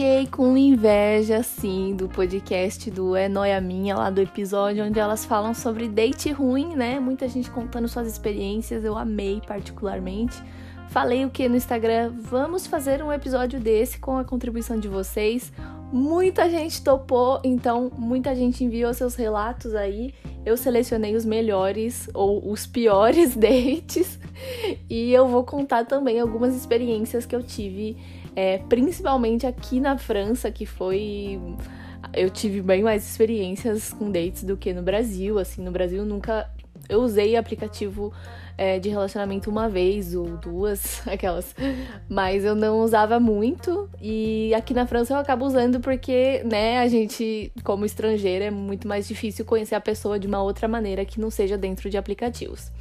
fiquei com inveja, assim, do podcast do É Noia Minha, lá do episódio onde elas falam sobre date ruim, né? Muita gente contando suas experiências, eu amei particularmente. Falei o que no Instagram? Vamos fazer um episódio desse com a contribuição de vocês. Muita gente topou, então muita gente enviou seus relatos aí. Eu selecionei os melhores ou os piores dates e eu vou contar também algumas experiências que eu tive é, principalmente aqui na França, que foi. Eu tive bem mais experiências com dates do que no Brasil. Assim, no Brasil nunca. Eu usei aplicativo é, de relacionamento uma vez ou duas, aquelas. Mas eu não usava muito. E aqui na França eu acabo usando porque, né, a gente, como estrangeira, é muito mais difícil conhecer a pessoa de uma outra maneira que não seja dentro de aplicativos.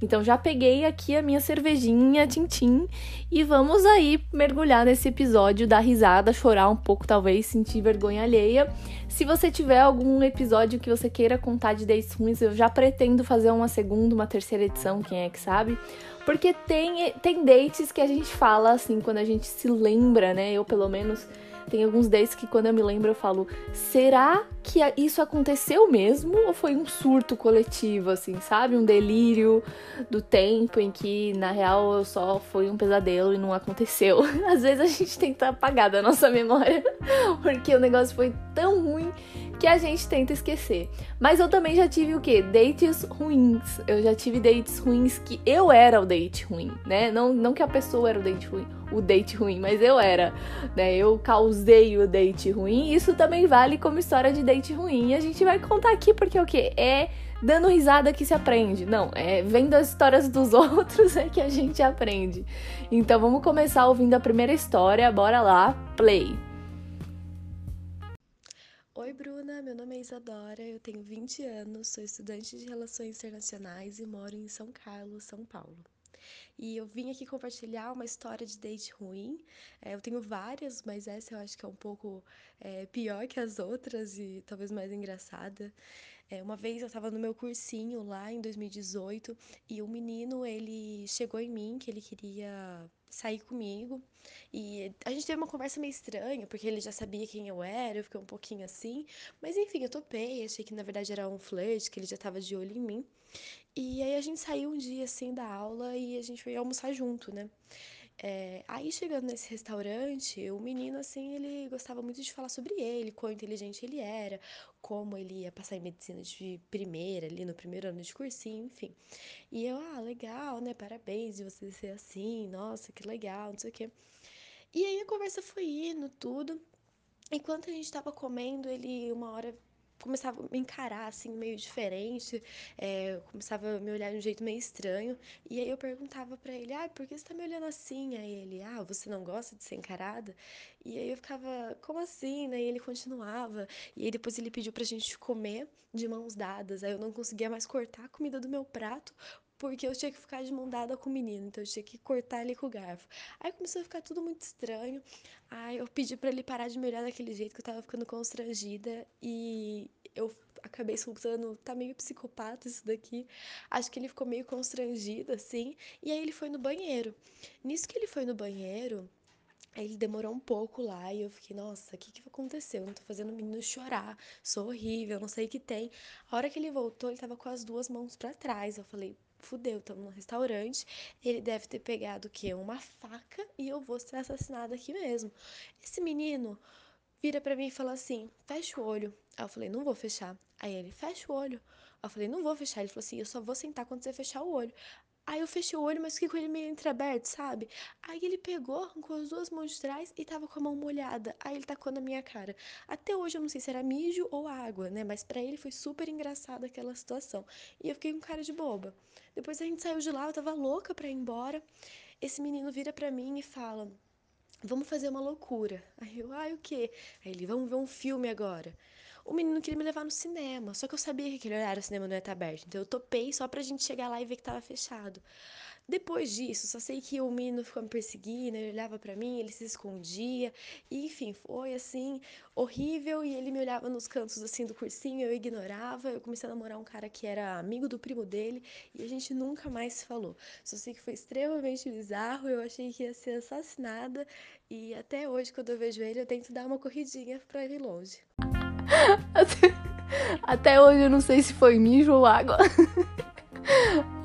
Então já peguei aqui a minha cervejinha, tintim, e vamos aí mergulhar nesse episódio, dar risada, chorar um pouco, talvez sentir vergonha alheia. Se você tiver algum episódio que você queira contar de dates ruins, eu já pretendo fazer uma segunda, uma terceira edição, quem é que sabe? Porque tem, tem dates que a gente fala assim, quando a gente se lembra, né? Eu, pelo menos, tem alguns dates que quando eu me lembro eu falo: será que isso aconteceu mesmo ou foi um surto coletivo, assim, sabe? Um delírio do tempo em que na real só foi um pesadelo e não aconteceu. Às vezes a gente tenta apagar da nossa memória porque o negócio foi tão ruim que a gente tenta esquecer. Mas eu também já tive o quê? Dates ruins. Eu já tive dates ruins que eu era o date ruim, né? Não, não que a pessoa era o date ruim, o date ruim, mas eu era, né? Eu causei o date ruim. Isso também vale como história de date ruim. E a gente vai contar aqui porque o quê? É dando risada que se aprende. Não, é vendo as histórias dos outros é que a gente aprende. Então vamos começar ouvindo a primeira história. Bora lá, play. Oi, Bruna. Meu nome é Isadora. Eu tenho 20 anos, sou estudante de Relações Internacionais e moro em São Carlos, São Paulo. E eu vim aqui compartilhar uma história de date ruim. É, eu tenho várias, mas essa eu acho que é um pouco é, pior que as outras e talvez mais engraçada. É, uma vez eu estava no meu cursinho lá em 2018 e o menino ele chegou em mim que ele queria sair comigo. E a gente teve uma conversa meio estranha, porque ele já sabia quem eu era, eu fiquei um pouquinho assim. Mas enfim, eu topei, achei que na verdade era um flirt, que ele já tava de olho em mim. E aí a gente saiu um dia assim da aula e a gente foi almoçar junto, né? É, aí chegando nesse restaurante, o menino assim, ele gostava muito de falar sobre ele, quão inteligente ele era, como ele ia passar em medicina de primeira, ali no primeiro ano de cursinho, enfim. E eu, ah, legal, né? Parabéns de você ser assim, nossa, que legal, não sei o quê. E aí a conversa foi indo, tudo. Enquanto a gente tava comendo, ele uma hora começava a me encarar assim meio diferente, é, começava a me olhar de um jeito meio estranho. E aí eu perguntava para ele: "Ah, por que você tá me olhando assim?" Aí ele: "Ah, você não gosta de ser encarada?" E aí eu ficava: "Como assim?" Né? E ele continuava. E aí depois ele pediu pra gente comer de mãos dadas. Aí eu não conseguia mais cortar a comida do meu prato porque eu tinha que ficar de mão dada com o menino, então eu tinha que cortar ele com o garfo. Aí começou a ficar tudo muito estranho. Aí eu pedi para ele parar de me olhar daquele jeito que eu tava ficando constrangida e eu acabei soltando, tá meio psicopata isso daqui. Acho que ele ficou meio constrangido assim, e aí ele foi no banheiro. Nisso que ele foi no banheiro, ele demorou um pouco lá e eu fiquei, nossa, o que, que aconteceu? Eu não tô fazendo o menino chorar, sou horrível, não sei o que tem. A hora que ele voltou, ele tava com as duas mãos para trás. Eu falei, fudeu, estamos no restaurante, ele deve ter pegado o quê? Uma faca e eu vou ser assassinada aqui mesmo. Esse menino vira para mim e fala assim: fecha o olho. Aí eu falei: não vou fechar. Aí ele: fecha o olho. Eu falei: não vou fechar. Ele falou assim: eu só vou sentar quando você fechar o olho. Aí eu fechei o olho, mas fiquei com ele meio entreaberto, sabe? Aí ele pegou, arrancou as duas mãos de trás e tava com a mão molhada. Aí ele tacou na minha cara. Até hoje eu não sei se era mijo ou água, né? Mas para ele foi super engraçada aquela situação. E eu fiquei com cara de boba. Depois a gente saiu de lá, eu tava louca pra ir embora. Esse menino vira pra mim e fala: Vamos fazer uma loucura. Aí eu, ai, ah, o quê? Aí ele, vamos ver um filme agora. O menino queria me levar no cinema. Só que eu sabia que aquele horário o cinema não ia estar aberto. Então eu topei só pra gente chegar lá e ver que tava fechado. Depois disso, só sei que o menino ficou me perseguindo, ele olhava para mim, ele se escondia, e enfim, foi assim, horrível, e ele me olhava nos cantos assim do cursinho, eu ignorava, eu comecei a namorar um cara que era amigo do primo dele, e a gente nunca mais se falou. Só sei que foi extremamente bizarro, eu achei que ia ser assassinada, e até hoje, quando eu vejo ele, eu tento dar uma corridinha pra ir longe. Até hoje eu não sei se foi mijo ou água.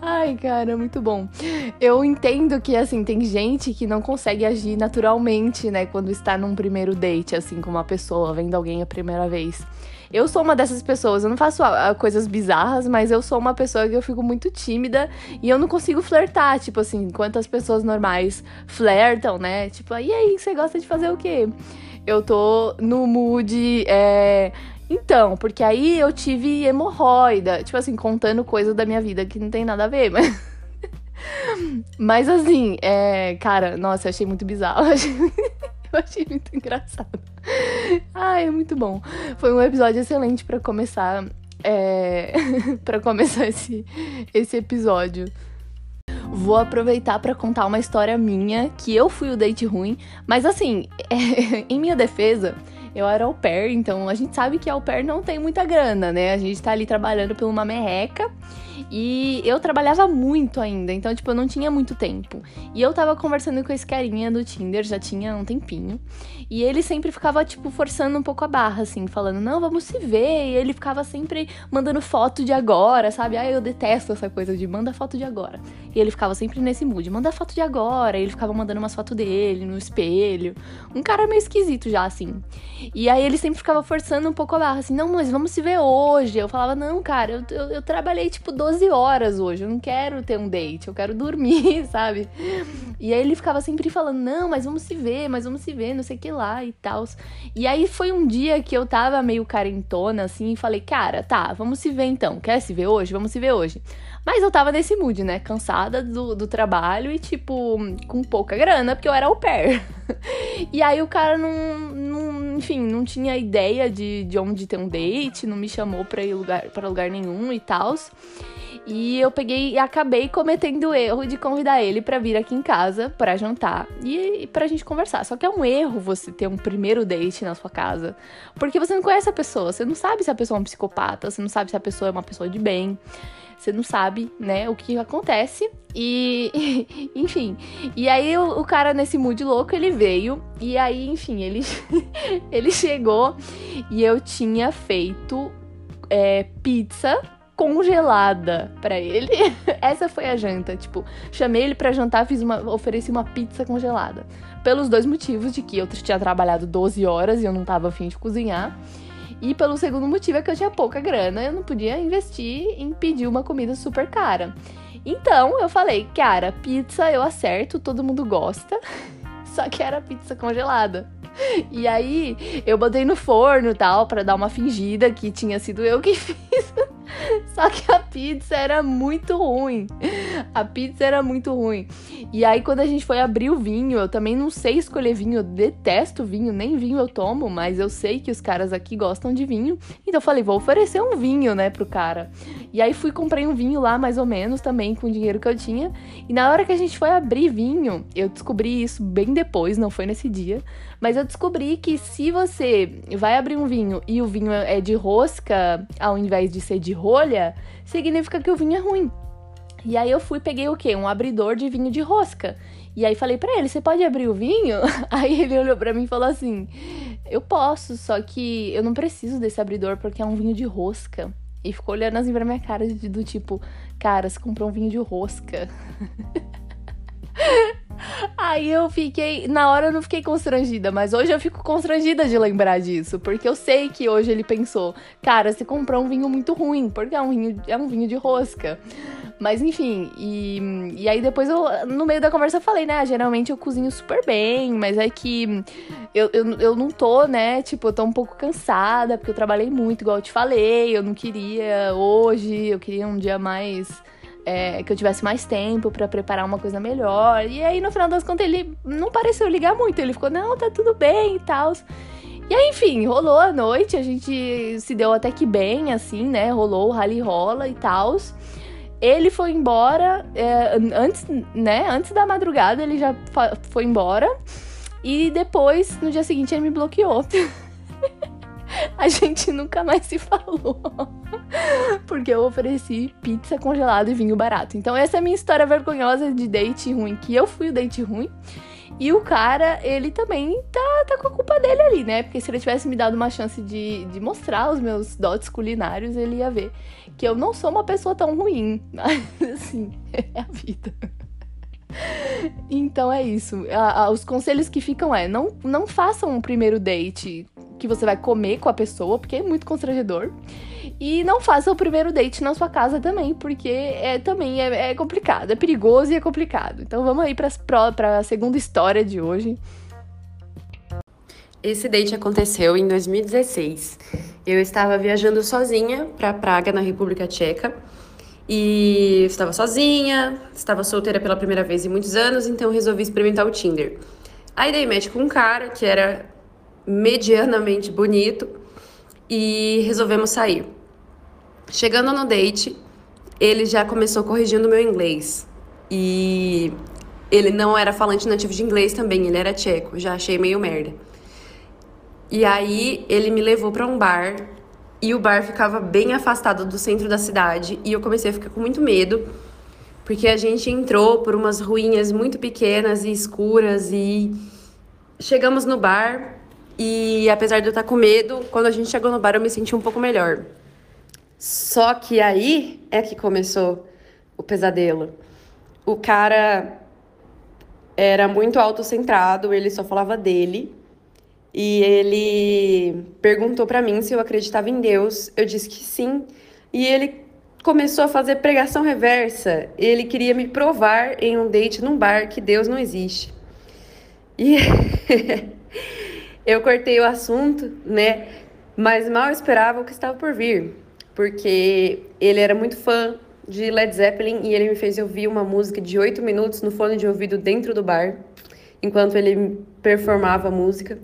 Ai, cara, muito bom. Eu entendo que, assim, tem gente que não consegue agir naturalmente, né, quando está num primeiro date, assim, com uma pessoa, vendo alguém a primeira vez. Eu sou uma dessas pessoas, eu não faço uh, coisas bizarras, mas eu sou uma pessoa que eu fico muito tímida e eu não consigo flertar. Tipo assim, quantas pessoas normais flertam, né? Tipo, e aí, você gosta de fazer o quê? Eu tô no mood. É então, porque aí eu tive hemorroida, tipo assim, contando coisas da minha vida que não tem nada a ver, mas. Mas assim, é. Cara, nossa, eu achei muito bizarro. Eu achei, eu achei muito engraçado. Ai, é muito bom. Foi um episódio excelente para começar. É. para começar esse, esse episódio. Vou aproveitar para contar uma história minha, que eu fui o date ruim, mas assim, é, em minha defesa, eu era au pair, então a gente sabe que au pair não tem muita grana, né? A gente tá ali trabalhando por uma merreca e eu trabalhava muito ainda, então, tipo, eu não tinha muito tempo. E eu tava conversando com esse carinha do Tinder, já tinha um tempinho. E ele sempre ficava, tipo, forçando um pouco a barra, assim, falando, não, vamos se ver. E ele ficava sempre mandando foto de agora, sabe? Ah, eu detesto essa coisa de manda foto de agora. E ele ficava sempre nesse mood, manda foto de agora. E ele ficava mandando umas fotos dele no espelho. Um cara meio esquisito já, assim. E aí ele sempre ficava forçando um pouco a barra, assim, não, mas vamos se ver hoje. Eu falava, não, cara, eu, eu, eu trabalhei, tipo, 12 horas hoje. Eu não quero ter um date, eu quero dormir, sabe? E aí ele ficava sempre falando, não, mas vamos se ver, mas vamos se ver, não sei o que lá e tal. E aí foi um dia que eu tava meio carentona, assim, e falei, cara, tá, vamos se ver então. Quer se ver hoje? Vamos se ver hoje. Mas eu tava nesse mood, né? Cansada do, do trabalho e, tipo, com pouca grana, porque eu era au pair. e aí o cara não, não, enfim, não tinha ideia de, de onde ter um date, não me chamou pra ir lugar, pra lugar nenhum e tal. E eu peguei e acabei cometendo o erro de convidar ele para vir aqui em casa para jantar e, e pra gente conversar. Só que é um erro você ter um primeiro date na sua casa, porque você não conhece a pessoa, você não sabe se a pessoa é um psicopata, você não sabe se a pessoa é uma pessoa de bem. Você não sabe, né, o que acontece. E, enfim. E aí o, o, cara nesse mood louco, ele veio. E aí, enfim, ele, ele chegou e eu tinha feito é, pizza congelada para ele. Essa foi a janta, tipo, chamei ele para jantar, fiz uma ofereci uma pizza congelada. Pelos dois motivos de que eu tinha trabalhado 12 horas e eu não tava afim de cozinhar. E pelo segundo motivo é que eu tinha pouca grana, eu não podia investir em pedir uma comida super cara. Então eu falei, cara, pizza eu acerto, todo mundo gosta. Só que era pizza congelada. E aí eu botei no forno tal para dar uma fingida que tinha sido eu que fiz. Só que a pizza era muito ruim. A pizza era muito ruim. E aí, quando a gente foi abrir o vinho, eu também não sei escolher vinho. Eu detesto vinho, nem vinho eu tomo, mas eu sei que os caras aqui gostam de vinho. Então eu falei, vou oferecer um vinho, né, pro cara. E aí fui comprei um vinho lá, mais ou menos, também com o dinheiro que eu tinha. E na hora que a gente foi abrir vinho, eu descobri isso bem depois, não foi nesse dia. Mas eu descobri que se você vai abrir um vinho e o vinho é de rosca, ao invés de ser de rolha, significa que o vinho é ruim. E aí eu fui peguei o quê? Um abridor de vinho de rosca. E aí falei para ele, você pode abrir o vinho? Aí ele olhou para mim e falou assim: "Eu posso, só que eu não preciso desse abridor porque é um vinho de rosca". E ficou olhando assim pra minha cara do tipo, cara, você comprou um vinho de rosca. Aí eu fiquei. Na hora eu não fiquei constrangida, mas hoje eu fico constrangida de lembrar disso. Porque eu sei que hoje ele pensou, cara, você comprou um vinho muito ruim, porque é um vinho, é um vinho de rosca. Mas enfim, e, e aí depois eu, no meio da conversa, eu falei, né? Geralmente eu cozinho super bem, mas é que eu, eu, eu não tô, né? Tipo, eu tô um pouco cansada, porque eu trabalhei muito, igual eu te falei. Eu não queria hoje, eu queria um dia mais é, que eu tivesse mais tempo para preparar uma coisa melhor. E aí, no final das contas, ele não pareceu ligar muito. Ele ficou, não, tá tudo bem e tal. E aí, enfim, rolou a noite, a gente se deu até que bem, assim, né? Rolou o rally rola e tal. Ele foi embora, é, antes, né? Antes da madrugada, ele já foi embora. E depois, no dia seguinte, ele me bloqueou. a gente nunca mais se falou. Porque eu ofereci pizza congelada e vinho barato. Então, essa é a minha história vergonhosa de date ruim, que eu fui o date ruim. E o cara, ele também tá, tá com a culpa dele ali, né? Porque se ele tivesse me dado uma chance de, de mostrar os meus dotes culinários, ele ia ver que eu não sou uma pessoa tão ruim. Mas, assim, é a vida. Então é isso. A, a, os conselhos que ficam é: não, não façam um primeiro date que você vai comer com a pessoa, porque é muito constrangedor. E não faça o primeiro date na sua casa também, porque é também é, é complicado, é perigoso e é complicado. Então vamos aí para a segunda história de hoje. Esse date aconteceu em 2016. Eu estava viajando sozinha para Praga, na República Tcheca. E estava sozinha, estava solteira pela primeira vez em muitos anos, então resolvi experimentar o Tinder. Aí dei match com um cara que era medianamente bonito e resolvemos sair. Chegando no date, ele já começou corrigindo meu inglês. E ele não era falante nativo de inglês também, ele era tcheco. Já achei meio merda. E aí ele me levou para um bar e o bar ficava bem afastado do centro da cidade e eu comecei a ficar com muito medo, porque a gente entrou por umas ruínas muito pequenas e escuras e chegamos no bar e apesar de eu estar com medo, quando a gente chegou no bar eu me senti um pouco melhor. Só que aí é que começou o pesadelo. O cara era muito autocentrado, ele só falava dele. E ele perguntou para mim se eu acreditava em Deus. Eu disse que sim. E ele começou a fazer pregação reversa. Ele queria me provar em um date num bar que Deus não existe. E eu cortei o assunto, né? Mas mal esperava o que estava por vir porque ele era muito fã de Led Zeppelin e ele me fez ouvir uma música de oito minutos no fone de ouvido dentro do bar, enquanto ele performava a música.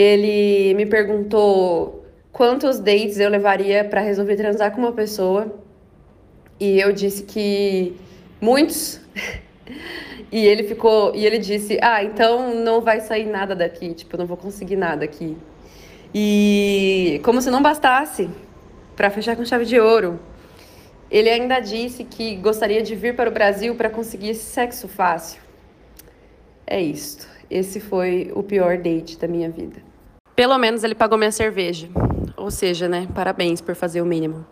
Ele me perguntou quantos dates eu levaria para resolver transar com uma pessoa e eu disse que muitos. e ele ficou e ele disse: "Ah, então não vai sair nada daqui, tipo, não vou conseguir nada aqui". E como se não bastasse, para fechar com chave de ouro. Ele ainda disse que gostaria de vir para o Brasil para conseguir esse sexo fácil. É isto. Esse foi o pior date da minha vida. Pelo menos ele pagou minha cerveja. Ou seja, né? Parabéns por fazer o mínimo.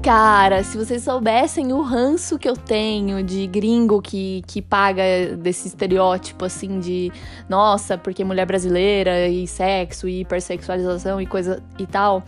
Cara, se vocês soubessem o ranço que eu tenho de gringo que, que paga desse estereótipo assim de nossa, porque mulher brasileira e sexo e hipersexualização e coisa e tal,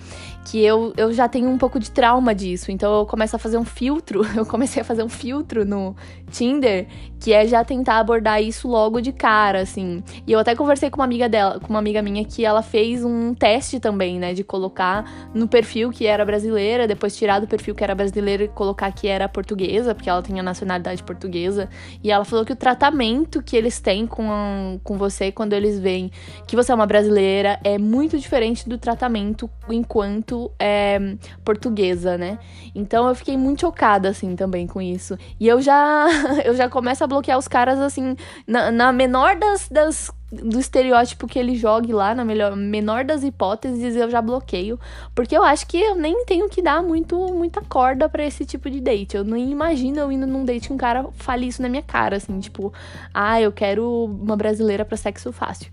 que eu, eu já tenho um pouco de trauma disso. Então eu começo a fazer um filtro, eu comecei a fazer um filtro no Tinder, que é já tentar abordar isso logo de cara, assim. E eu até conversei com uma amiga dela, com uma amiga minha que ela fez um teste também, né, de colocar no perfil que era brasileira, depois tirar do perfil que era brasileira e colocar que era portuguesa, porque ela tinha nacionalidade portuguesa. E ela falou que o tratamento que eles têm com, com você quando eles veem que você é uma brasileira é muito diferente do tratamento enquanto é, portuguesa, né? Então eu fiquei muito chocada, assim, também com isso. E eu já, eu já começo a bloquear os caras, assim, na, na menor das, das do estereótipo que ele jogue lá, na melhor, menor das hipóteses, eu já bloqueio. Porque eu acho que eu nem tenho que dar muito, muita corda para esse tipo de date. Eu nem imagino eu indo num date que um cara fale isso na minha cara, assim, tipo, ah, eu quero uma brasileira para sexo fácil.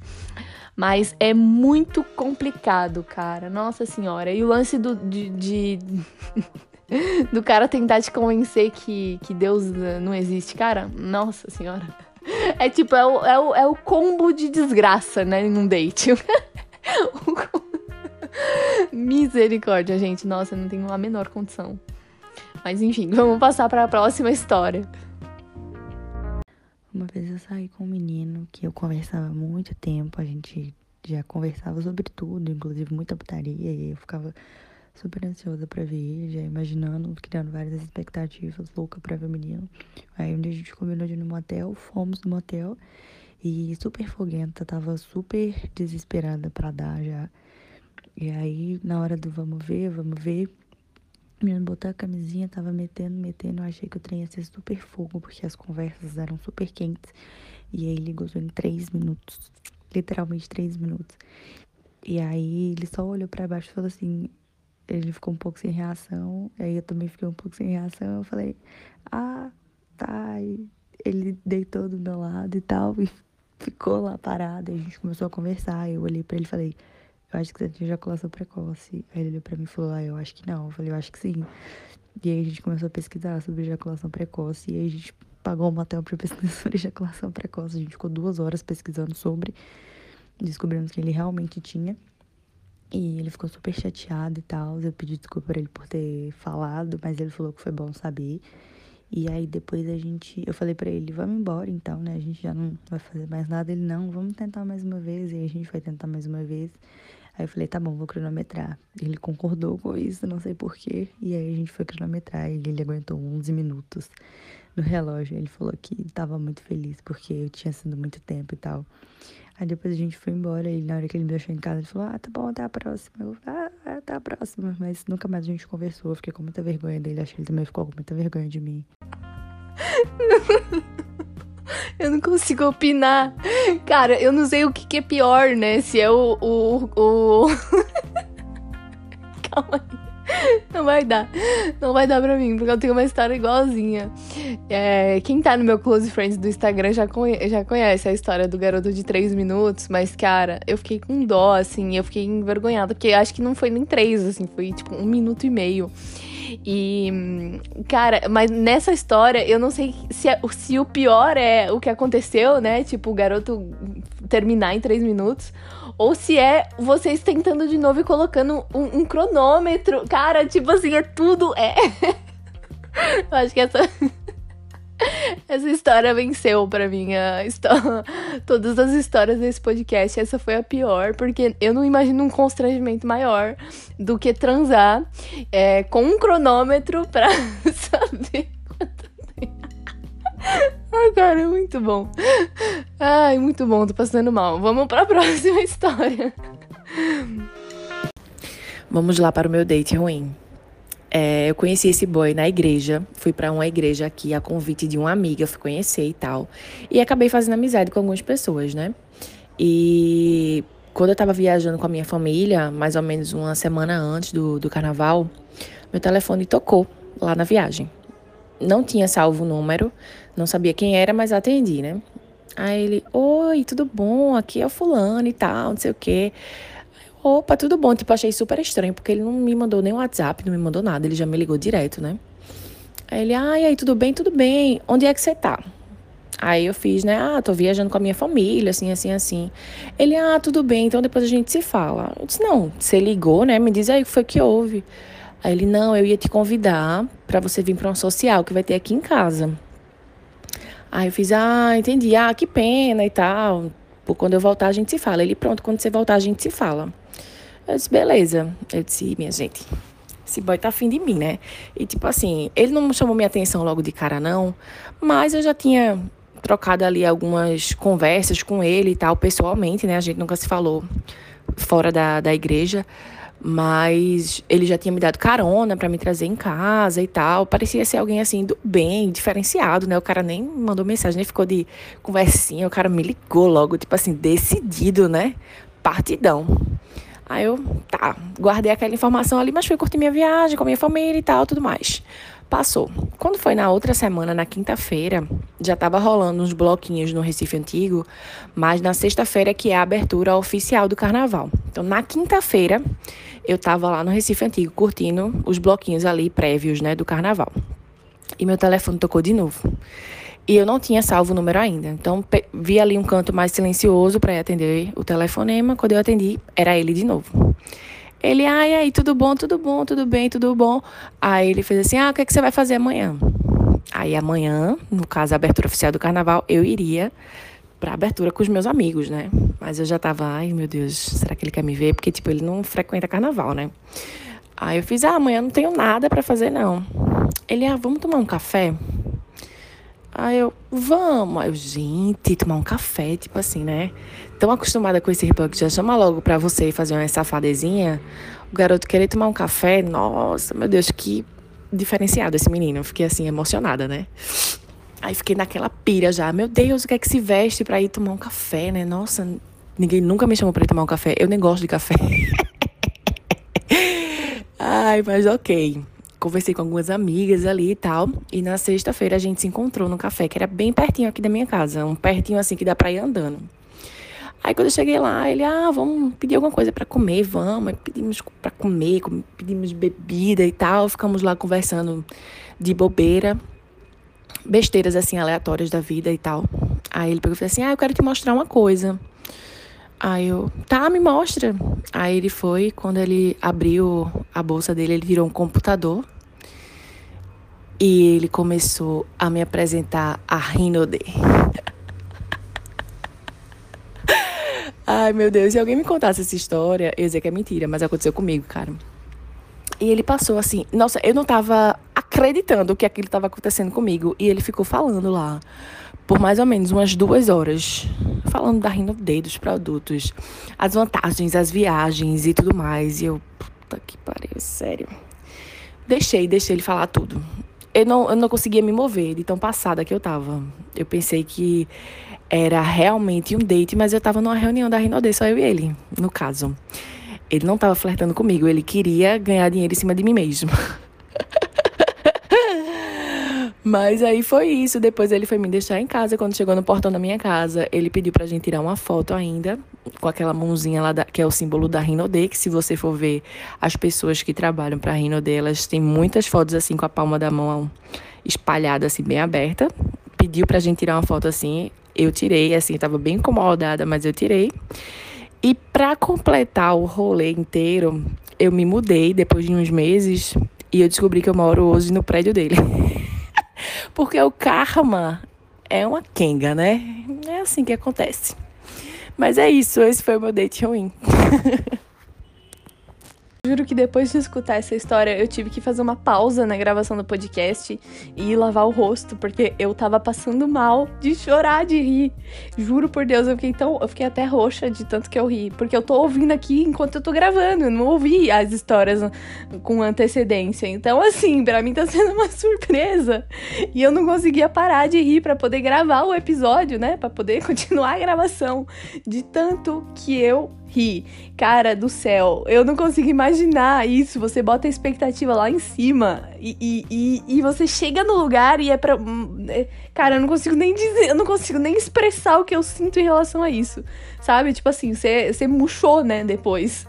Mas é muito complicado, cara. Nossa senhora. E o lance do, de, de... do cara tentar te convencer que, que Deus não existe, cara. Nossa senhora. É tipo, é o, é o, é o combo de desgraça, né? Num date. Misericórdia, gente. Nossa, não tenho a menor condição. Mas enfim, vamos passar para a próxima história. Uma vez eu saí com um menino que eu conversava há muito tempo, a gente já conversava sobre tudo, inclusive muita putaria, e eu ficava super ansiosa pra ver ele, já imaginando, criando várias expectativas, louca pra ver o menino. Aí um dia a gente combinou de ir no motel, fomos no motel, E super foguenta, tava super desesperada pra dar já. E aí, na hora do vamos ver, vamos ver, menino botou a camisinha, tava metendo, metendo. Eu achei que o trem ia ser super fogo, porque as conversas eram super quentes. E aí ele gozou em três minutos. Literalmente três minutos. E aí ele só olhou para baixo e falou assim. Ele ficou um pouco sem reação. Aí eu também fiquei um pouco sem reação. Eu falei, ah, tá. E ele deitou do meu lado e tal. E ficou lá parado. A gente começou a conversar. Eu olhei para ele e falei, eu acho que você tinha ejaculação precoce. Aí ele olhou pra mim e falou, ah, eu acho que não. Eu falei, eu acho que sim. E aí a gente começou a pesquisar sobre ejaculação precoce. E aí a gente pagou um motel pra pesquisar sobre ejaculação precoce. A gente ficou duas horas pesquisando sobre. Descobrimos que ele realmente tinha. E ele ficou super chateado e tal. Eu pedi desculpa pra ele por ter falado, mas ele falou que foi bom saber. E aí depois a gente, eu falei para ele, vamos embora então, né? A gente já não vai fazer mais nada. Ele não, vamos tentar mais uma vez. E aí a gente vai tentar mais uma vez. Aí eu falei, tá bom, vou cronometrar. Ele concordou com isso, não sei porquê. E aí a gente foi cronometrar e ele aguentou 11 minutos no relógio. Ele falou que tava muito feliz porque eu tinha sido muito tempo e tal. Aí depois a gente foi embora e na hora que ele me deixou em casa, ele falou, ah, tá bom, até a próxima. Eu, ah, até a próxima. Mas nunca mais a gente conversou. Eu fiquei com muita vergonha dele. Acho que ele também ficou com muita vergonha de mim. Eu não consigo opinar. Cara, eu não sei o que, que é pior, né? Se é o. o, o... Calma aí. Não vai dar. Não vai dar pra mim, porque eu tenho uma história igualzinha. É, quem tá no meu Close Friends do Instagram já, conhe já conhece a história do garoto de 3 minutos, mas, cara, eu fiquei com dó, assim, eu fiquei envergonhada, porque acho que não foi nem 3, assim, foi tipo um minuto e meio. E, cara, mas nessa história, eu não sei se, é, se o pior é o que aconteceu, né? Tipo, o garoto terminar em três minutos. Ou se é vocês tentando de novo e colocando um, um cronômetro. Cara, tipo assim, é tudo. É. eu acho que essa. Essa história venceu para mim. A história, todas as histórias desse podcast. Essa foi a pior, porque eu não imagino um constrangimento maior do que transar é, com um cronômetro pra saber. Ai, cara, é muito bom. Ai, muito bom, tô passando mal. Vamos pra próxima história. Vamos lá para o meu date ruim. É, eu conheci esse boy na igreja, fui para uma igreja aqui a convite de uma amiga, fui conhecer e tal. E acabei fazendo amizade com algumas pessoas, né? E quando eu tava viajando com a minha família, mais ou menos uma semana antes do, do carnaval, meu telefone tocou lá na viagem. Não tinha salvo o número, não sabia quem era, mas atendi, né? Aí ele, oi, tudo bom? Aqui é o fulano e tal, não sei o quê. Opa, tudo bom. Tipo, achei super estranho, porque ele não me mandou nem WhatsApp, não me mandou nada. Ele já me ligou direto, né? Aí ele, ai, aí, tudo bem, tudo bem. Onde é que você tá? Aí eu fiz, né? Ah, tô viajando com a minha família, assim, assim, assim. Ele, ah, tudo bem, então depois a gente se fala. Eu disse, não, você ligou, né? Me diz aí o que foi que houve. Aí ele, não, eu ia te convidar para você vir para uma social que vai ter aqui em casa. Aí eu fiz, ah, entendi, ah, que pena e tal. Por quando eu voltar a gente se fala. Ele, pronto, quando você voltar a gente se fala. Eu disse, beleza. Eu disse, minha gente, esse boy tá afim de mim, né? E tipo assim, ele não chamou minha atenção logo de cara, não. Mas eu já tinha trocado ali algumas conversas com ele e tal, pessoalmente, né? A gente nunca se falou fora da, da igreja. Mas ele já tinha me dado carona para me trazer em casa e tal. Parecia ser alguém assim do bem, diferenciado, né? O cara nem mandou mensagem, nem ficou de conversinha. O cara me ligou logo, tipo assim, decidido, né? Partidão. Aí eu, tá, guardei aquela informação ali, mas fui curtir minha viagem com a minha família e tal, tudo mais. Passou. Quando foi na outra semana, na quinta-feira, já estava rolando uns bloquinhos no Recife Antigo, mas na sexta-feira que é a abertura oficial do carnaval. Então, na quinta-feira, eu estava lá no Recife Antigo curtindo os bloquinhos ali prévios, né, do carnaval. E meu telefone tocou de novo. E eu não tinha salvo o número ainda. Então, vi ali um canto mais silencioso para atender o telefonema. Quando eu atendi, era ele de novo. Ele, ai, aí, tudo bom, tudo bom, tudo bem, tudo bom. Aí ele fez assim: ah, o que, é que você vai fazer amanhã? Aí amanhã, no caso, a abertura oficial do carnaval, eu iria pra abertura com os meus amigos, né? Mas eu já tava, ai meu Deus, será que ele quer me ver? Porque, tipo, ele não frequenta carnaval, né? Aí eu fiz, ah, amanhã não tenho nada para fazer, não. Ele, ah, vamos tomar um café? Aí eu, vamos. Aí eu, gente, tomar um café, tipo assim, né? Tão acostumada com esse ritual que já chama logo pra você fazer uma safadezinha. O garoto querer tomar um café, nossa, meu Deus, que diferenciado esse menino. Fiquei assim, emocionada, né? Aí fiquei naquela pira já. Meu Deus, o que é que se veste pra ir tomar um café, né? Nossa, ninguém nunca me chamou pra ir tomar um café. Eu nem gosto de café. Ai, mas ok. Conversei com algumas amigas ali e tal. E na sexta-feira a gente se encontrou no café, que era bem pertinho aqui da minha casa. Um pertinho assim que dá pra ir andando. Aí quando eu cheguei lá, ele, ah, vamos pedir alguma coisa para comer, vamos. Aí pedimos para comer, pedimos bebida e tal. Ficamos lá conversando de bobeira, besteiras assim aleatórias da vida e tal. Aí ele pegou e falou assim: Ah, eu quero te mostrar uma coisa. Aí eu, tá, me mostra. Aí ele foi, quando ele abriu a bolsa dele, ele virou um computador. E ele começou a me apresentar a Rinode. Ai, meu Deus, se alguém me contasse essa história, eu ia dizer que é mentira, mas aconteceu comigo, cara. E ele passou assim, nossa, eu não tava acreditando que aquilo estava acontecendo comigo. E ele ficou falando lá por mais ou menos umas duas horas, falando da Rinode, dos produtos, as vantagens, as viagens e tudo mais. E eu, puta que pariu, sério. Deixei, deixei ele falar tudo. Eu não, eu não conseguia me mover de tão passada que eu tava. Eu pensei que era realmente um date, mas eu tava numa reunião da Rinode, só eu e ele, no caso. Ele não tava flertando comigo, ele queria ganhar dinheiro em cima de mim mesmo. Mas aí foi isso. Depois ele foi me deixar em casa. Quando chegou no portão da minha casa, ele pediu pra gente tirar uma foto ainda, com aquela mãozinha lá, da, que é o símbolo da Rinode, que se você for ver as pessoas que trabalham pra Rinode, elas têm muitas fotos assim com a palma da mão espalhada, assim, bem aberta. Pediu pra gente tirar uma foto assim. Eu tirei, assim, tava bem incomodada, mas eu tirei. E para completar o rolê inteiro, eu me mudei depois de uns meses e eu descobri que eu moro hoje no prédio dele. Porque o karma é uma quenga, né? É assim que acontece. Mas é isso, esse foi o meu date ruim. Juro que depois de escutar essa história, eu tive que fazer uma pausa na gravação do podcast e lavar o rosto, porque eu tava passando mal de chorar, de rir. Juro por Deus, eu fiquei tão. Eu fiquei até roxa de tanto que eu ri. Porque eu tô ouvindo aqui enquanto eu tô gravando. Eu não ouvi as histórias com antecedência. Então, assim, para mim tá sendo uma surpresa. E eu não conseguia parar de rir para poder gravar o episódio, né? para poder continuar a gravação. De tanto que eu ri. Cara do céu, eu não consigo imaginar isso. Você bota a expectativa lá em cima e, e, e, e você chega no lugar e é pra. Hum, é, cara, eu não consigo nem dizer, eu não consigo nem expressar o que eu sinto em relação a isso. Sabe? Tipo assim, você, você murchou, né? Depois.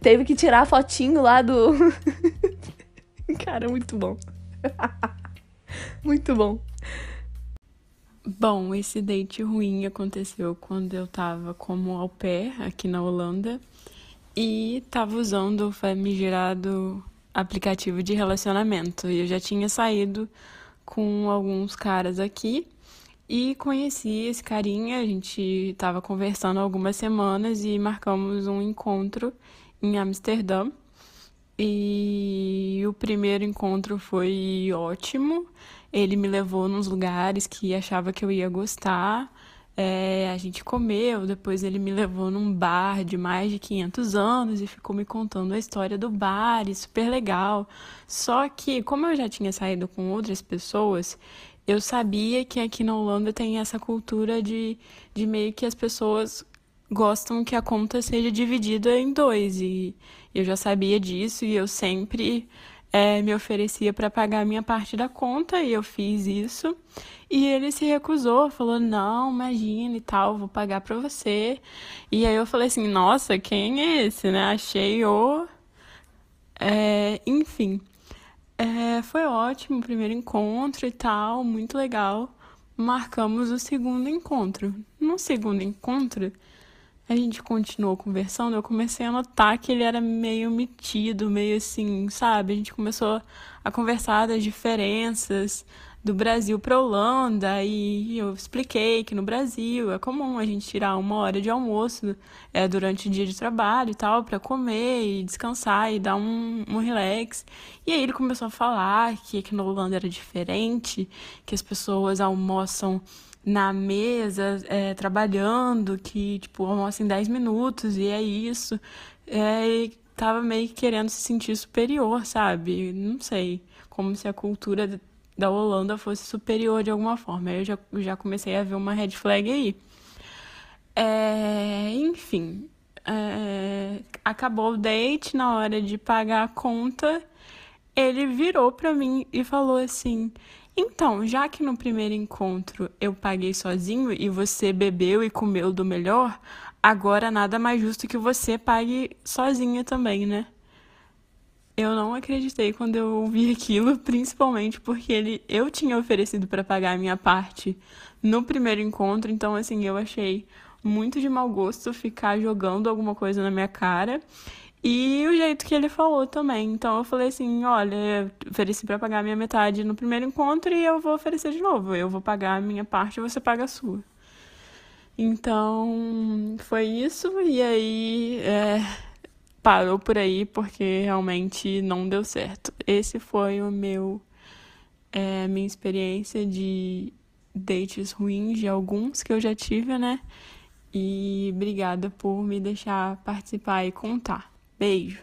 Teve que tirar a fotinho lá do. cara, muito bom. muito bom. Bom, esse date ruim aconteceu quando eu tava como au pair aqui na Holanda e tava usando o famigerado aplicativo de relacionamento. E eu já tinha saído com alguns caras aqui e conheci esse carinha. A gente tava conversando algumas semanas e marcamos um encontro em Amsterdã. E o primeiro encontro foi ótimo. Ele me levou nos lugares que achava que eu ia gostar. É, a gente comeu, depois ele me levou num bar de mais de 500 anos e ficou me contando a história do bar, e super legal. Só que, como eu já tinha saído com outras pessoas, eu sabia que aqui na Holanda tem essa cultura de, de meio que as pessoas gostam que a conta seja dividida em dois. E eu já sabia disso e eu sempre é, me oferecia para pagar a minha parte da conta e eu fiz isso. E ele se recusou, falou: Não, imagina e tal, vou pagar para você. E aí eu falei assim: Nossa, quem é esse, né? Achei o. É, enfim, é, foi ótimo o primeiro encontro e tal, muito legal. Marcamos o segundo encontro. No segundo encontro, a gente continuou conversando, eu comecei a notar que ele era meio metido, meio assim, sabe? A gente começou a conversar das diferenças do Brasil para Holanda e eu expliquei que no Brasil é comum a gente tirar uma hora de almoço é, durante o dia de trabalho e tal para comer e descansar e dar um, um relax. E aí ele começou a falar que aqui na Holanda era diferente, que as pessoas almoçam na mesa, é, trabalhando, que, tipo, almoçam em 10 minutos, e é isso. É, e tava meio que querendo se sentir superior, sabe? Não sei. Como se a cultura da Holanda fosse superior de alguma forma. Aí eu já, já comecei a ver uma red flag aí. É, enfim, é, acabou o date, na hora de pagar a conta, ele virou para mim e falou assim: Então, já que no primeiro encontro eu paguei sozinho e você bebeu e comeu do melhor, agora nada mais justo que você pague sozinha também, né? Eu não acreditei quando eu ouvi aquilo, principalmente porque ele, eu tinha oferecido para pagar a minha parte no primeiro encontro, então assim, eu achei muito de mau gosto ficar jogando alguma coisa na minha cara. E o jeito que ele falou também. Então eu falei assim: olha, ofereci para pagar a minha metade no primeiro encontro e eu vou oferecer de novo. Eu vou pagar a minha parte e você paga a sua. Então foi isso. E aí. É parou por aí porque realmente não deu certo. Esse foi o meu é, minha experiência de dates ruins de alguns que eu já tive, né? E obrigada por me deixar participar e contar. Beijo.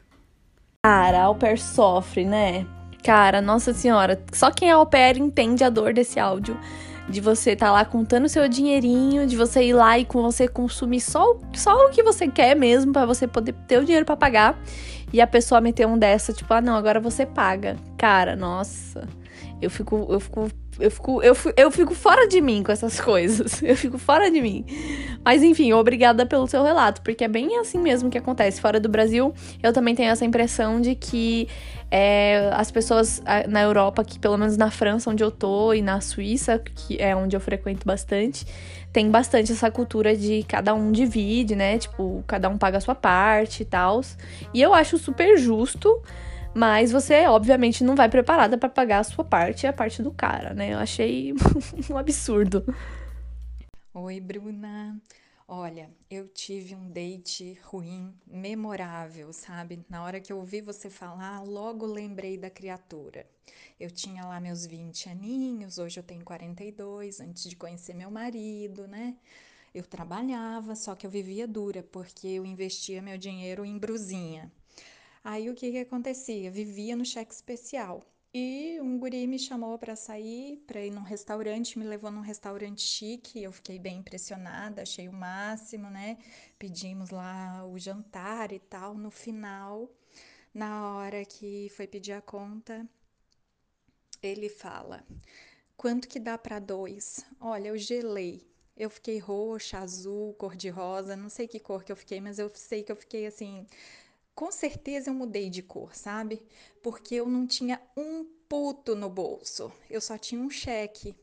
Cara, a Alper sofre, né? Cara, nossa senhora, só quem é au pair entende a dor desse áudio de você estar tá lá contando seu dinheirinho, de você ir lá e com você consumir só, só o que você quer mesmo para você poder ter o dinheiro para pagar e a pessoa meter um dessa, tipo, ah, não, agora você paga. Cara, nossa. Eu fico eu fico eu fico, eu, fico, eu fico fora de mim com essas coisas. Eu fico fora de mim. Mas enfim, obrigada pelo seu relato, porque é bem assim mesmo que acontece. Fora do Brasil, eu também tenho essa impressão de que é, as pessoas na Europa, que pelo menos na França, onde eu tô, e na Suíça, que é onde eu frequento bastante, tem bastante essa cultura de cada um divide, né? Tipo, cada um paga a sua parte e tal. E eu acho super justo. Mas você, obviamente, não vai preparada para pagar a sua parte e a parte do cara, né? Eu achei um absurdo. Oi, Bruna. Olha, eu tive um date ruim, memorável, sabe? Na hora que eu ouvi você falar, logo lembrei da criatura. Eu tinha lá meus 20 aninhos, hoje eu tenho 42, antes de conhecer meu marido, né? Eu trabalhava, só que eu vivia dura, porque eu investia meu dinheiro em brusinha. Aí o que que acontecia? Vivia no cheque especial. E um guri me chamou para sair, para ir num restaurante, me levou num restaurante chique. Eu fiquei bem impressionada, achei o máximo, né? Pedimos lá o jantar e tal. No final, na hora que foi pedir a conta, ele fala: "Quanto que dá para dois?" Olha, eu gelei. Eu fiquei roxa, azul, cor de rosa, não sei que cor que eu fiquei, mas eu sei que eu fiquei assim com certeza eu mudei de cor, sabe? Porque eu não tinha um puto no bolso, eu só tinha um cheque.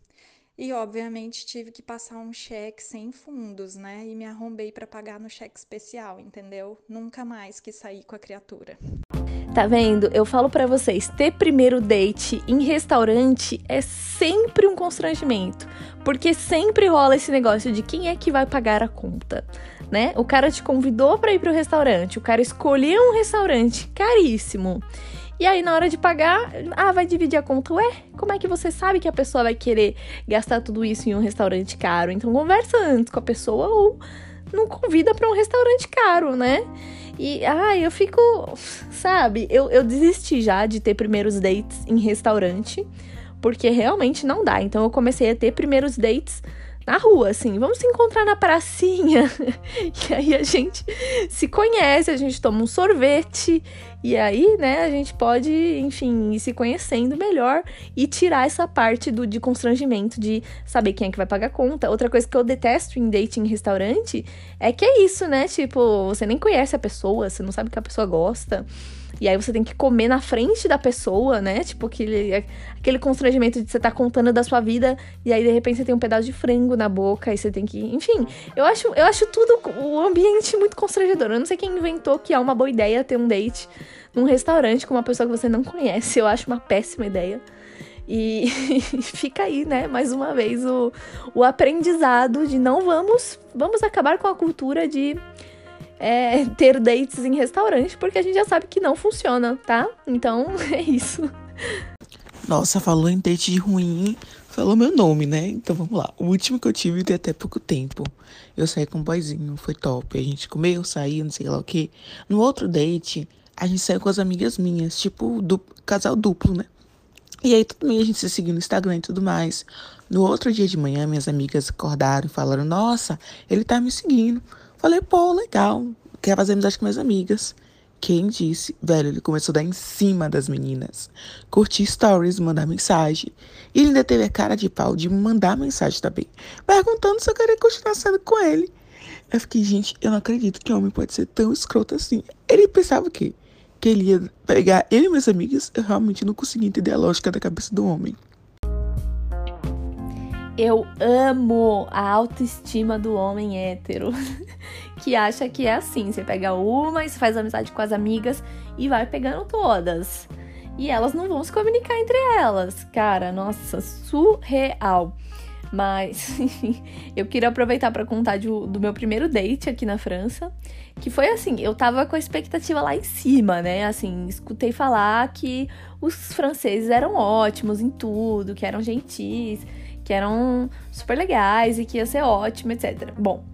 E obviamente tive que passar um cheque sem fundos, né? E me arrombei para pagar no cheque especial, entendeu? Nunca mais que sair com a criatura. Tá vendo? Eu falo para vocês, ter primeiro date em restaurante é sempre um constrangimento, porque sempre rola esse negócio de quem é que vai pagar a conta né? O cara te convidou para ir pro restaurante, o cara escolheu um restaurante caríssimo. E aí, na hora de pagar, ah, vai dividir a conta. Ué, como é que você sabe que a pessoa vai querer gastar tudo isso em um restaurante caro? Então, conversa antes com a pessoa ou não convida para um restaurante caro, né? E, ah, eu fico, sabe, eu, eu desisti já de ter primeiros dates em restaurante, porque realmente não dá. Então, eu comecei a ter primeiros dates na rua, assim, vamos se encontrar na pracinha. e aí a gente se conhece, a gente toma um sorvete. E aí, né, a gente pode, enfim, ir se conhecendo melhor e tirar essa parte do de constrangimento de saber quem é que vai pagar a conta. Outra coisa que eu detesto em dating em restaurante é que é isso, né? Tipo, você nem conhece a pessoa, você não sabe o que a pessoa gosta. E aí você tem que comer na frente da pessoa, né? Tipo, aquele, aquele constrangimento de você estar tá contando da sua vida e aí de repente você tem um pedaço de frango na boca e você tem que. Enfim, eu acho, eu acho tudo o ambiente muito constrangedor. Eu não sei quem inventou que é uma boa ideia ter um date num restaurante com uma pessoa que você não conhece. Eu acho uma péssima ideia. E fica aí, né, mais uma vez o, o aprendizado de não vamos, vamos acabar com a cultura de é, ter dates em restaurante, porque a gente já sabe que não funciona, tá? Então é isso. Nossa, falou em date ruim, falou meu nome, né? Então vamos lá. O último que eu tive tem até pouco tempo. Eu saí com um boyzinho, foi top. A gente comeu, saiu, não sei lá o que. No outro date, a gente saiu com as amigas minhas, tipo, casal duplo, né? E aí, tudo bem, a gente se seguiu no Instagram e tudo mais. No outro dia de manhã, minhas amigas acordaram e falaram: Nossa, ele tá me seguindo. Falei: Pô, legal, quer fazer amizade com minhas amigas. Quem disse? Velho, ele começou a dar em cima das meninas. Curtir stories, mandar mensagem. E ele ainda teve a cara de pau de mandar mensagem também. Perguntando se eu queria continuar sendo com ele. Eu fiquei, gente, eu não acredito que homem pode ser tão escroto assim. Ele pensava que que ele ia pegar ele e minhas amigas, eu realmente não consegui entender a lógica da cabeça do homem. Eu amo a autoestima do homem hétero, que acha que é assim: você pega uma e você faz amizade com as amigas e vai pegando todas. E elas não vão se comunicar entre elas. Cara, nossa, surreal. Mas, eu queria aproveitar para contar de, do meu primeiro date aqui na França. Que foi assim, eu tava com a expectativa lá em cima, né? Assim, escutei falar que os franceses eram ótimos em tudo, que eram gentis, que eram super legais e que ia ser ótimo, etc. Bom,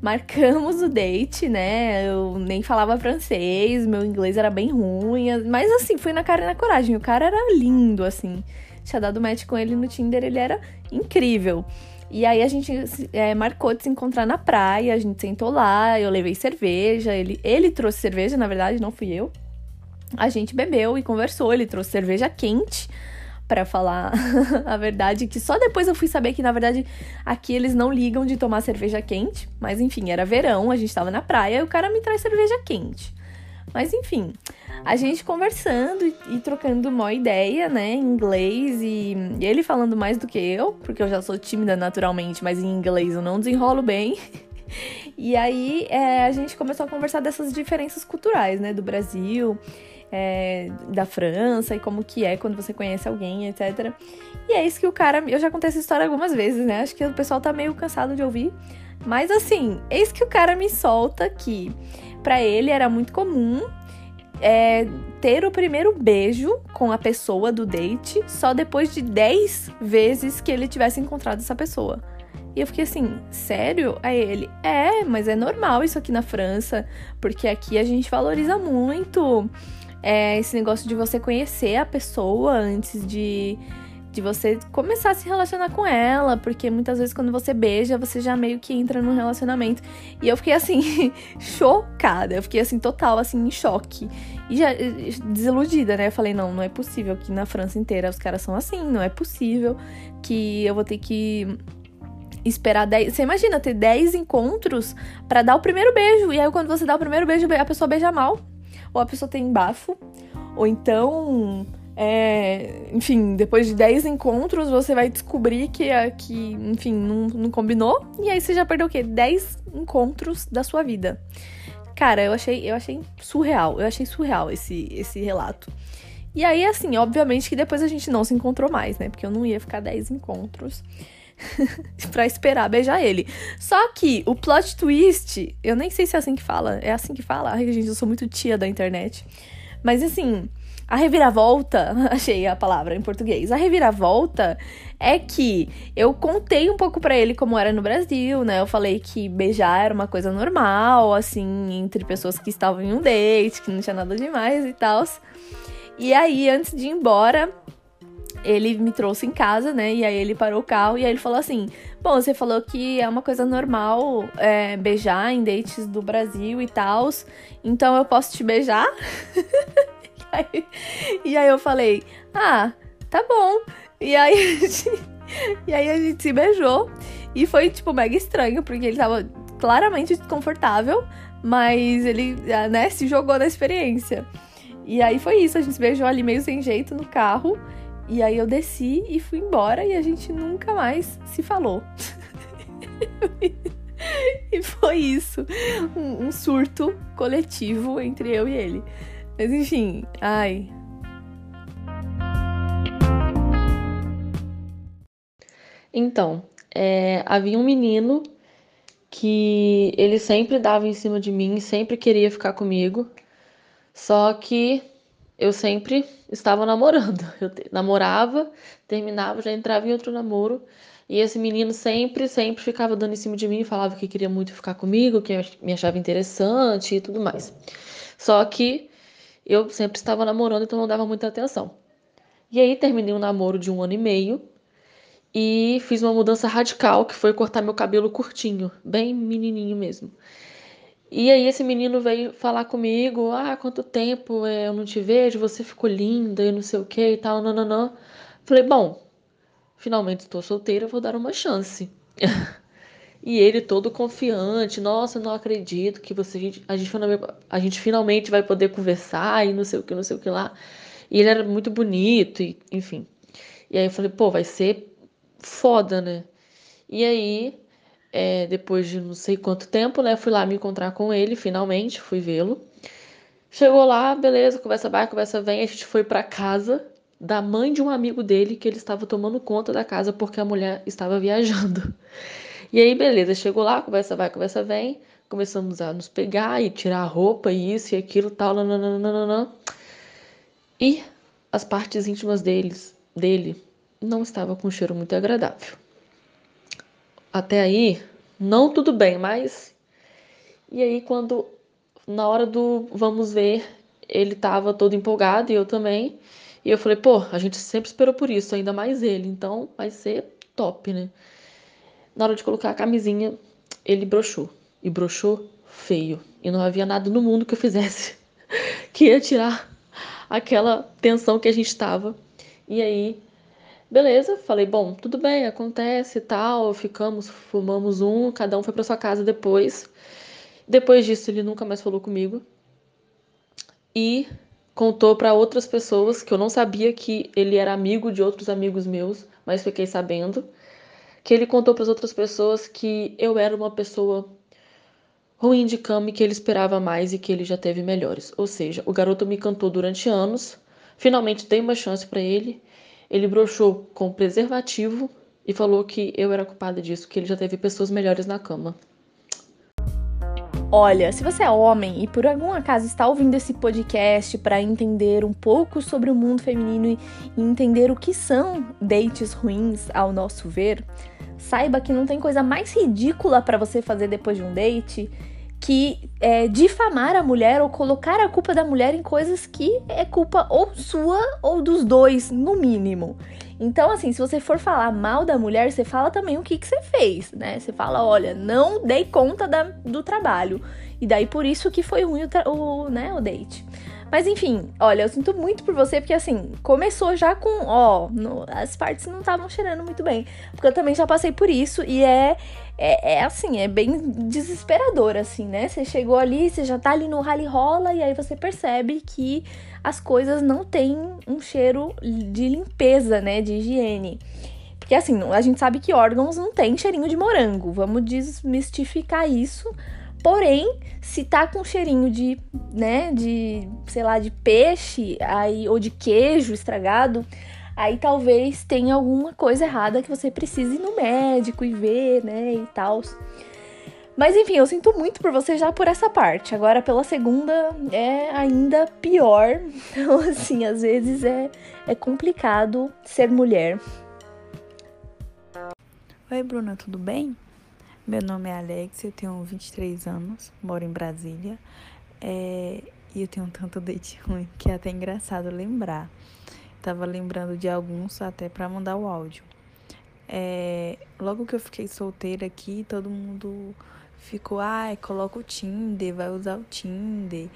marcamos o date, né? Eu nem falava francês, meu inglês era bem ruim, mas assim, fui na cara e na coragem. O cara era lindo, assim tinha dado match com ele no Tinder, ele era incrível. E aí a gente é, marcou de se encontrar na praia, a gente sentou lá, eu levei cerveja, ele, ele trouxe cerveja, na verdade, não fui eu. A gente bebeu e conversou, ele trouxe cerveja quente para falar a verdade, que só depois eu fui saber que na verdade aqui eles não ligam de tomar cerveja quente, mas enfim, era verão, a gente tava na praia e o cara me traz cerveja quente. Mas enfim, a gente conversando e, trocando uma ideia, né, em inglês e, e, ele falando mais do que eu, porque eu já sou tímida naturalmente, mas em inglês eu não desenrolo bem. e aí é, a gente começou a conversar dessas diferenças culturais, né, do Brasil, é, da França e como que é quando você conhece alguém, etc. E é isso que o cara, eu já contei essa história algumas vezes, né? Acho que o pessoal tá meio cansado de ouvir, mas assim, eis que o cara me solta que para ele era muito comum é, ter o primeiro beijo com a pessoa do date só depois de 10 vezes que ele tivesse encontrado essa pessoa. E eu fiquei assim, sério? Aí ele, é, mas é normal isso aqui na França, porque aqui a gente valoriza muito é, esse negócio de você conhecer a pessoa antes de de você começar a se relacionar com ela, porque muitas vezes quando você beija, você já meio que entra num relacionamento. E eu fiquei assim, chocada, eu fiquei assim, total, assim, em choque. E já desiludida, né? Eu falei, não, não é possível que na França inteira os caras são assim, não é possível que eu vou ter que esperar 10. Você imagina ter 10 encontros para dar o primeiro beijo. E aí, quando você dá o primeiro beijo, a pessoa beija mal, ou a pessoa tem bafo, ou então é, enfim, depois de 10 encontros, você vai descobrir que, que enfim, não, não combinou. E aí você já perdeu o quê? 10 encontros da sua vida. Cara, eu achei, eu achei surreal. Eu achei surreal esse, esse relato. E aí, assim, obviamente que depois a gente não se encontrou mais, né? Porque eu não ia ficar 10 encontros pra esperar beijar ele. Só que o plot twist, eu nem sei se é assim que fala. É assim que fala? Ai, gente, eu sou muito tia da internet. Mas assim, a reviravolta, achei a palavra em português. A reviravolta é que eu contei um pouco para ele como era no Brasil, né? Eu falei que beijar era uma coisa normal, assim, entre pessoas que estavam em um date, que não tinha nada demais e tal. E aí, antes de ir embora, ele me trouxe em casa, né? E aí ele parou o carro e aí ele falou assim: Bom, você falou que é uma coisa normal é, beijar em dates do Brasil e tal, então eu posso te beijar? aí, e aí eu falei, ah, tá bom. E aí, gente, e aí a gente se beijou. E foi, tipo, mega estranho, porque ele tava claramente desconfortável, mas ele, ah, né, se jogou na experiência. E aí foi isso, a gente se beijou ali meio sem jeito no carro. E aí eu desci e fui embora e a gente nunca mais se falou. e foi isso. Um, um surto coletivo entre eu e ele. Mas enfim, ai. Então, é, havia um menino que ele sempre dava em cima de mim, sempre queria ficar comigo, só que eu sempre estava namorando. Eu namorava, terminava, já entrava em outro namoro. E esse menino sempre, sempre ficava dando em cima de mim, falava que queria muito ficar comigo, que me achava interessante e tudo mais. Só que eu sempre estava namorando, então não dava muita atenção. E aí terminei um namoro de um ano e meio e fiz uma mudança radical, que foi cortar meu cabelo curtinho, bem menininho mesmo. E aí esse menino veio falar comigo, ah, quanto tempo eu não te vejo, você ficou linda e não sei o que e tal, nananã. Falei, bom, finalmente estou solteira, vou dar uma chance. e ele todo confiante, nossa, não acredito que você a gente, a gente finalmente vai poder conversar e não sei o que, não sei o que lá. E ele era muito bonito, e, enfim. E aí eu falei, pô, vai ser foda, né? E aí, é, depois de não sei quanto tempo, né, fui lá me encontrar com ele, finalmente, fui vê-lo. Chegou lá, beleza, conversa vai, conversa vem, a gente foi para casa da mãe de um amigo dele que ele estava tomando conta da casa porque a mulher estava viajando. E aí, beleza, chegou lá, conversa vai, conversa vem, começamos a nos pegar e tirar a roupa, e isso e aquilo, tal, nananana. E as partes íntimas deles, dele não estava com um cheiro muito agradável. Até aí, não tudo bem, mas. E aí, quando na hora do vamos ver, ele estava todo empolgado e eu também. E eu falei, pô, a gente sempre esperou por isso, ainda mais ele, então vai ser top, né? Na hora de colocar a camisinha, ele broxou. E broxou feio. E não havia nada no mundo que eu fizesse que ia tirar aquela tensão que a gente estava. E aí, beleza, falei, bom, tudo bem, acontece tal. Ficamos, fumamos um, cada um foi para sua casa depois. Depois disso, ele nunca mais falou comigo. E contou para outras pessoas que eu não sabia que ele era amigo de outros amigos meus, mas fiquei sabendo que ele contou para as outras pessoas que eu era uma pessoa ruim de cama e que ele esperava mais e que ele já teve melhores. Ou seja, o garoto me cantou durante anos, finalmente dei uma chance para ele, ele broxou com preservativo e falou que eu era culpada disso, que ele já teve pessoas melhores na cama. Olha, se você é homem e por algum acaso está ouvindo esse podcast para entender um pouco sobre o mundo feminino e entender o que são dates ruins, ao nosso ver, saiba que não tem coisa mais ridícula para você fazer depois de um date que é, difamar a mulher ou colocar a culpa da mulher em coisas que é culpa ou sua ou dos dois, no mínimo. Então, assim, se você for falar mal da mulher, você fala também o que, que você fez, né? Você fala, olha, não dei conta da, do trabalho. E daí por isso que foi ruim o, o, né, o date. Mas enfim, olha, eu sinto muito por você, porque assim, começou já com, ó, no, as partes não estavam cheirando muito bem. Porque eu também já passei por isso e é, é, é, assim, é bem desesperador, assim, né? Você chegou ali, você já tá ali no rally rola e aí você percebe que as coisas não têm um cheiro de limpeza, né? De higiene. Porque assim, a gente sabe que órgãos não tem cheirinho de morango. Vamos desmistificar isso. Porém, se tá com cheirinho de, né, de, sei lá, de peixe aí ou de queijo estragado, aí talvez tenha alguma coisa errada que você precise ir no médico e ver, né, e tal. Mas enfim, eu sinto muito por você já por essa parte. Agora, pela segunda, é ainda pior. Então, assim, às vezes é, é complicado ser mulher. Oi, Bruna, tudo bem? Meu nome é Alex, eu tenho 23 anos, moro em Brasília. É, e eu tenho um tanto date ruim que é até engraçado lembrar. Tava lembrando de alguns até para mandar o áudio. É, logo que eu fiquei solteira aqui, todo mundo ficou, ai, ah, coloca o Tinder, vai usar o Tinder,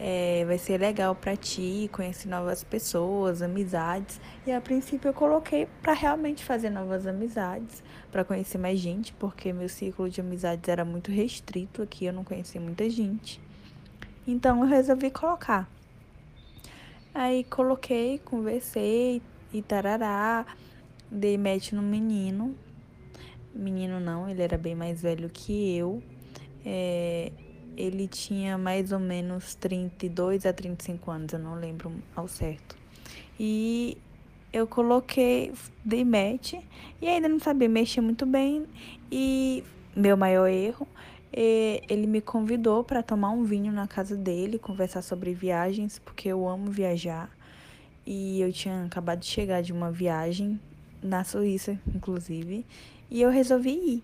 é, vai ser legal para ti, conhecer novas pessoas, amizades. E a princípio eu coloquei para realmente fazer novas amizades, para conhecer mais gente, porque meu círculo de amizades era muito restrito aqui, eu não conhecia muita gente. Então eu resolvi colocar. Aí coloquei, conversei e tarará, dei match no menino. Menino não, ele era bem mais velho que eu. É, ele tinha mais ou menos 32 a 35 anos, eu não lembro ao certo. E eu coloquei, dei match e ainda não sabia mexer muito bem. E meu maior erro, ele me convidou para tomar um vinho na casa dele, conversar sobre viagens, porque eu amo viajar. E eu tinha acabado de chegar de uma viagem na Suíça, inclusive, e eu resolvi ir.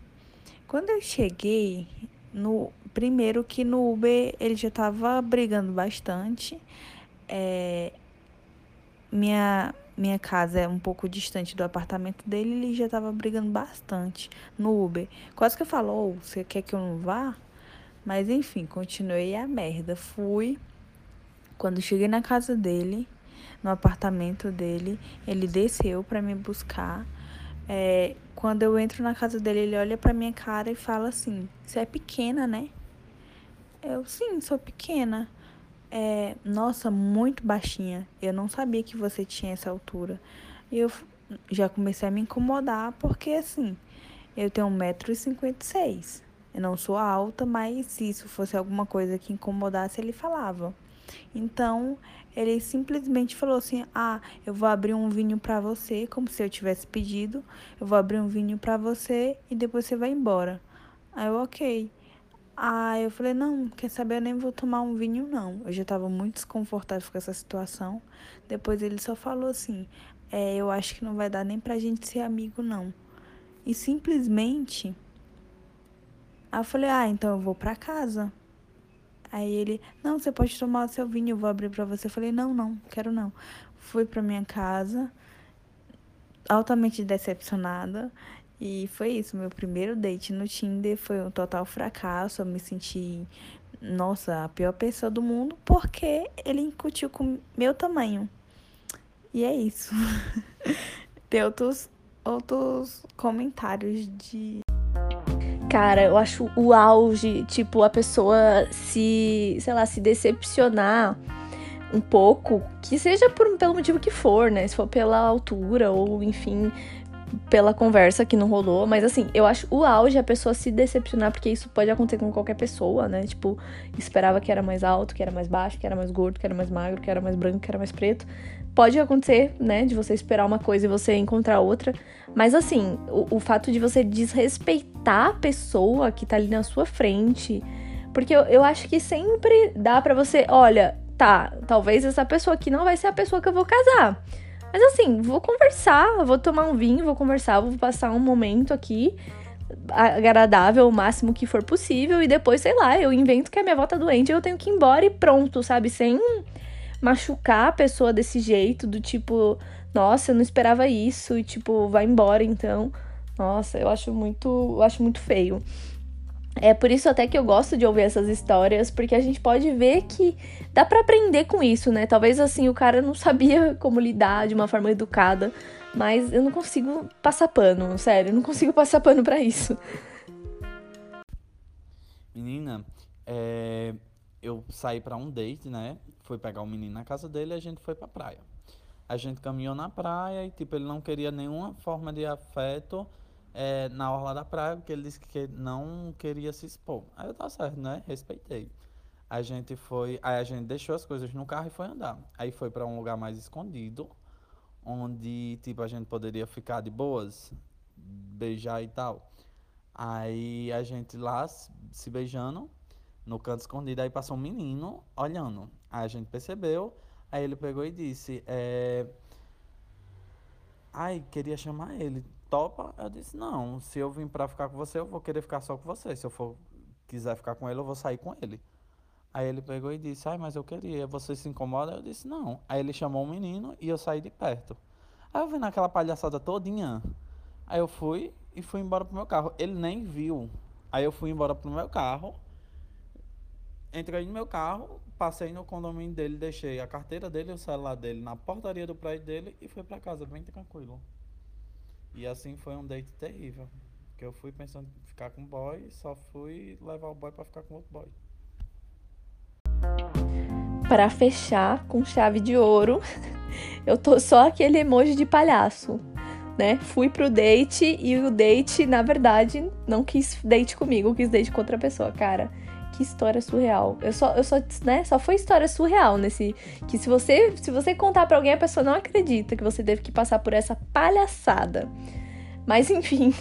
Quando eu cheguei, no primeiro que no Uber ele já tava brigando bastante. É, minha minha casa é um pouco distante do apartamento dele, ele já tava brigando bastante no Uber. Quase que falou, oh, você quer que eu não vá? Mas enfim, continuei a merda. Fui. Quando cheguei na casa dele, no apartamento dele, ele desceu para me buscar. É, quando eu entro na casa dele, ele olha pra minha cara e fala assim: Você é pequena, né? Eu, sim, sou pequena. É, nossa, muito baixinha. Eu não sabia que você tinha essa altura. E eu já comecei a me incomodar porque, assim, eu tenho 1,56m. Eu não sou alta, mas se isso fosse alguma coisa que incomodasse, ele falava. Então, ele simplesmente falou assim: "Ah, eu vou abrir um vinho para você, como se eu tivesse pedido. Eu vou abrir um vinho para você e depois você vai embora". Aí eu, OK. Aí eu falei: "Não, quer saber, eu nem vou tomar um vinho não". Eu já estava muito desconfortável com essa situação. Depois ele só falou assim: "É, eu acho que não vai dar nem pra gente ser amigo não". E simplesmente Aí eu falei: "Ah, então eu vou para casa". Aí ele, não, você pode tomar o seu vinho, eu vou abrir para você. Eu falei, não, não, quero não. Fui para minha casa, altamente decepcionada. E foi isso, meu primeiro date no Tinder foi um total fracasso. Eu me senti, nossa, a pior pessoa do mundo, porque ele incutiu com meu tamanho. E é isso. Tem outros, outros comentários de Cara, eu acho o auge, tipo, a pessoa se, sei lá, se decepcionar um pouco, que seja por, pelo motivo que for, né? Se for pela altura ou, enfim, pela conversa que não rolou. Mas assim, eu acho o auge a pessoa se decepcionar, porque isso pode acontecer com qualquer pessoa, né? Tipo, esperava que era mais alto, que era mais baixo, que era mais gordo, que era mais magro, que era mais branco, que era mais preto pode acontecer, né, de você esperar uma coisa e você encontrar outra. Mas assim, o, o fato de você desrespeitar a pessoa que tá ali na sua frente. Porque eu, eu acho que sempre dá para você, olha, tá, talvez essa pessoa aqui não vai ser a pessoa que eu vou casar. Mas assim, vou conversar, vou tomar um vinho, vou conversar, vou passar um momento aqui agradável o máximo que for possível e depois, sei lá, eu invento que a minha avó tá doente eu tenho que ir embora e pronto, sabe? Sem machucar a pessoa desse jeito, do tipo, nossa, eu não esperava isso, e tipo, vai embora então. Nossa, eu acho muito, eu acho muito feio. É por isso até que eu gosto de ouvir essas histórias, porque a gente pode ver que dá para aprender com isso, né? Talvez assim o cara não sabia como lidar de uma forma educada, mas eu não consigo passar pano, sério, eu não consigo passar pano para isso. Menina, é, eu saí para um date, né? Fui pegar o menino na casa dele e a gente foi pra praia. A gente caminhou na praia e, tipo, ele não queria nenhuma forma de afeto é, na orla da praia, porque ele disse que não queria se expor. Aí eu tá certo, né? Respeitei. A gente foi. Aí a gente deixou as coisas no carro e foi andar. Aí foi para um lugar mais escondido, onde, tipo, a gente poderia ficar de boas, beijar e tal. Aí a gente lá se beijando no canto escondido, aí passou um menino olhando. Aí a gente percebeu, aí ele pegou e disse, é... Ai, queria chamar ele. Topa? Eu disse, não, se eu vim pra ficar com você, eu vou querer ficar só com você. Se eu for quiser ficar com ele, eu vou sair com ele. Aí ele pegou e disse, ai, mas eu queria, você se incomoda? Eu disse, não. Aí ele chamou o menino e eu saí de perto. Aí eu vi naquela palhaçada todinha. Aí eu fui e fui embora pro meu carro. Ele nem viu. Aí eu fui embora pro meu carro entrei no meu carro, passei no condomínio dele, deixei a carteira dele e o celular dele na portaria do prédio dele e fui para casa bem tranquilo. E assim foi um date terrível. Que eu fui pensando em ficar com o boy, só fui levar o boy para ficar com outro boy. Para fechar com chave de ouro, eu tô só aquele emoji de palhaço, né? Fui pro date e o date, na verdade, não quis date comigo, quis date com outra pessoa, cara que história surreal. Eu só, eu só, né, só foi história surreal nesse. Que se você, se você contar para alguém, a pessoa não acredita que você teve que passar por essa palhaçada. Mas enfim.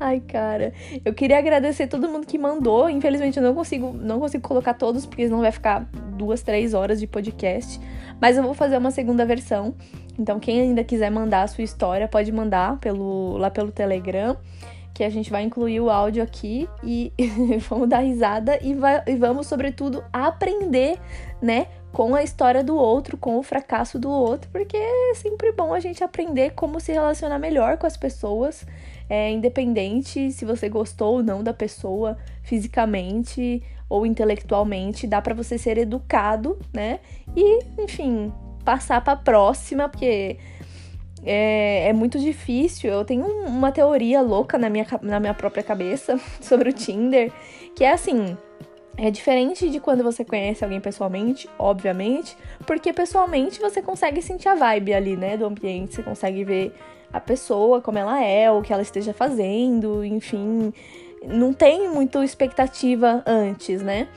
Ai, cara. Eu queria agradecer todo mundo que mandou. Infelizmente eu não consigo, não consigo colocar todos, porque senão vai ficar duas, três horas de podcast. Mas eu vou fazer uma segunda versão. Então, quem ainda quiser mandar a sua história, pode mandar pelo, lá pelo Telegram. Que a gente vai incluir o áudio aqui e vamos dar risada e, vai, e vamos, sobretudo, aprender, né? com a história do outro, com o fracasso do outro, porque é sempre bom a gente aprender como se relacionar melhor com as pessoas é, independente se você gostou ou não da pessoa fisicamente ou intelectualmente, dá para você ser educado, né? E, enfim, passar para próxima, porque é, é, muito difícil. Eu tenho uma teoria louca na minha, na minha própria cabeça sobre o Tinder, que é assim. É diferente de quando você conhece alguém pessoalmente, obviamente, porque pessoalmente você consegue sentir a vibe ali, né, do ambiente, você consegue ver a pessoa, como ela é, o que ela esteja fazendo, enfim. Não tem muita expectativa antes, né?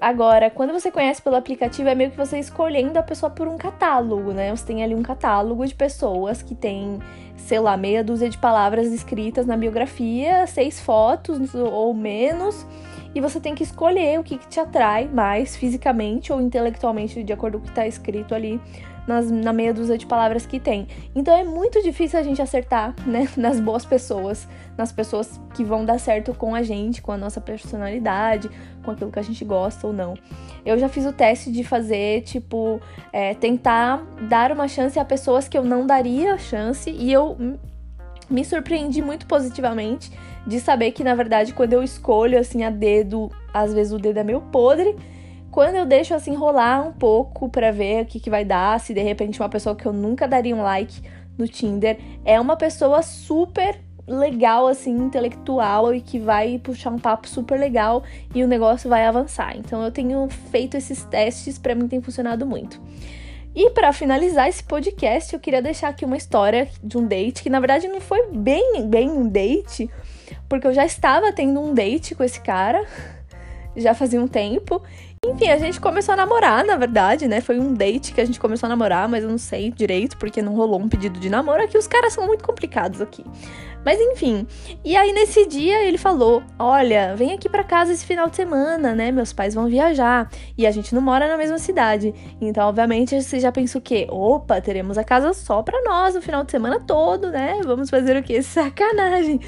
Agora, quando você conhece pelo aplicativo, é meio que você escolhendo a pessoa por um catálogo, né? Você tem ali um catálogo de pessoas que tem, sei lá, meia dúzia de palavras escritas na biografia, seis fotos ou menos, e você tem que escolher o que, que te atrai mais fisicamente ou intelectualmente, de acordo com o que está escrito ali nas, na meia dúzia de palavras que tem. Então é muito difícil a gente acertar, né, nas boas pessoas, nas pessoas que vão dar certo com a gente, com a nossa personalidade, com aquilo que a gente gosta ou não. Eu já fiz o teste de fazer, tipo, é, tentar dar uma chance a pessoas que eu não daria chance e eu me surpreendi muito positivamente de saber que, na verdade, quando eu escolho assim a dedo, às vezes o dedo é meio podre quando eu deixo assim rolar um pouco para ver o que, que vai dar, se de repente uma pessoa que eu nunca daria um like no Tinder é uma pessoa super legal, assim, intelectual e que vai puxar um papo super legal e o negócio vai avançar. Então eu tenho feito esses testes, para mim tem funcionado muito. E para finalizar esse podcast, eu queria deixar aqui uma história de um date que na verdade não foi bem bem um date, porque eu já estava tendo um date com esse cara já fazia um tempo enfim, a gente começou a namorar, na verdade, né? Foi um date que a gente começou a namorar, mas eu não sei direito porque não rolou um pedido de namoro. Aqui os caras são muito complicados aqui. Mas enfim. E aí nesse dia ele falou: "Olha, vem aqui para casa esse final de semana, né? Meus pais vão viajar e a gente não mora na mesma cidade. Então, obviamente, você já pensa o quê? Opa, teremos a casa só para nós o final de semana todo, né? Vamos fazer o quê? Sacanagem.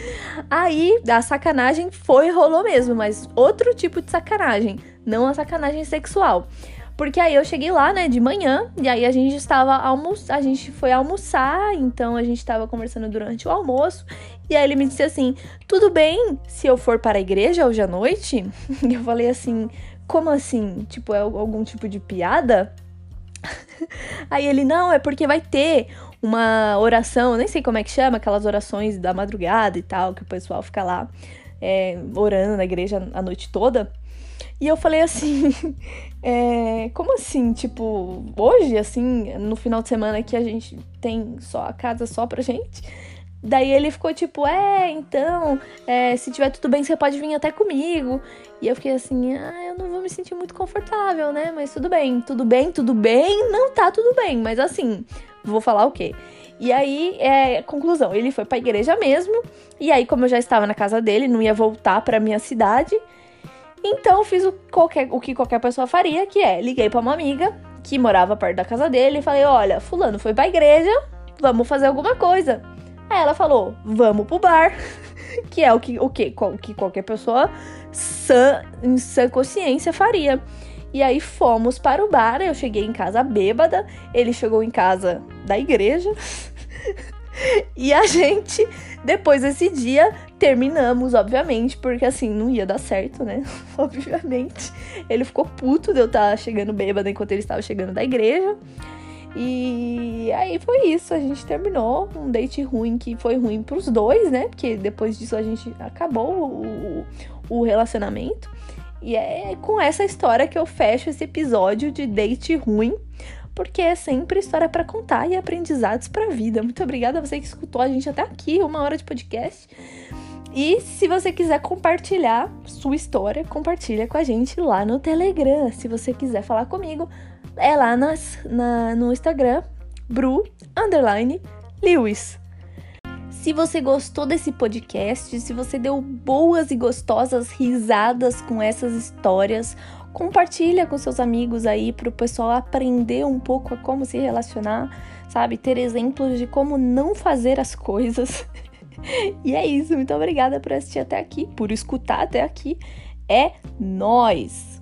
Aí, a sacanagem foi rolou mesmo, mas outro tipo de sacanagem não a sacanagem sexual. Porque aí eu cheguei lá, né, de manhã, e aí a gente estava almoçar, a gente foi almoçar, então a gente estava conversando durante o almoço, e aí ele me disse assim: "Tudo bem se eu for para a igreja hoje à noite?" E eu falei assim: "Como assim? Tipo, é algum tipo de piada?" Aí ele: "Não, é porque vai ter uma oração, nem sei como é que chama, aquelas orações da madrugada e tal, que o pessoal fica lá é, orando na igreja a noite toda." E eu falei assim, é, como assim? Tipo, hoje, assim, no final de semana que a gente tem só a casa só pra gente? Daí ele ficou tipo, é, então, é, se tiver tudo bem, você pode vir até comigo. E eu fiquei assim, ah, eu não vou me sentir muito confortável, né? Mas tudo bem, tudo bem, tudo bem, não tá tudo bem. Mas assim, vou falar o quê? E aí, é, conclusão, ele foi pra igreja mesmo. E aí, como eu já estava na casa dele, não ia voltar pra minha cidade. Então fiz o, qualquer, o que qualquer pessoa faria, que é liguei para uma amiga que morava perto da casa dele e falei: "Olha, fulano foi para igreja, vamos fazer alguma coisa". Aí ela falou: "Vamos pro bar", que é o que o que, o que qualquer pessoa sã, em sã consciência faria. E aí fomos para o bar, eu cheguei em casa bêbada, ele chegou em casa da igreja. e a gente, depois desse dia, Terminamos, obviamente, porque assim, não ia dar certo, né? obviamente. Ele ficou puto de eu estar tá chegando bêbada enquanto ele estava chegando da igreja. E aí foi isso, a gente terminou um date ruim que foi ruim pros dois, né? Porque depois disso a gente acabou o, o relacionamento. E é com essa história que eu fecho esse episódio de date ruim, porque é sempre história para contar e aprendizados para vida. Muito obrigada a você que escutou a gente até aqui, uma hora de podcast. E se você quiser compartilhar sua história, compartilha com a gente lá no Telegram. Se você quiser falar comigo, é lá nas, na, no Instagram, Bru underline Lewis. Se você gostou desse podcast, se você deu boas e gostosas risadas com essas histórias, compartilha com seus amigos aí para o pessoal aprender um pouco a como se relacionar, sabe? Ter exemplos de como não fazer as coisas. e é isso, muito obrigada por assistir até aqui, por escutar até aqui. É nós.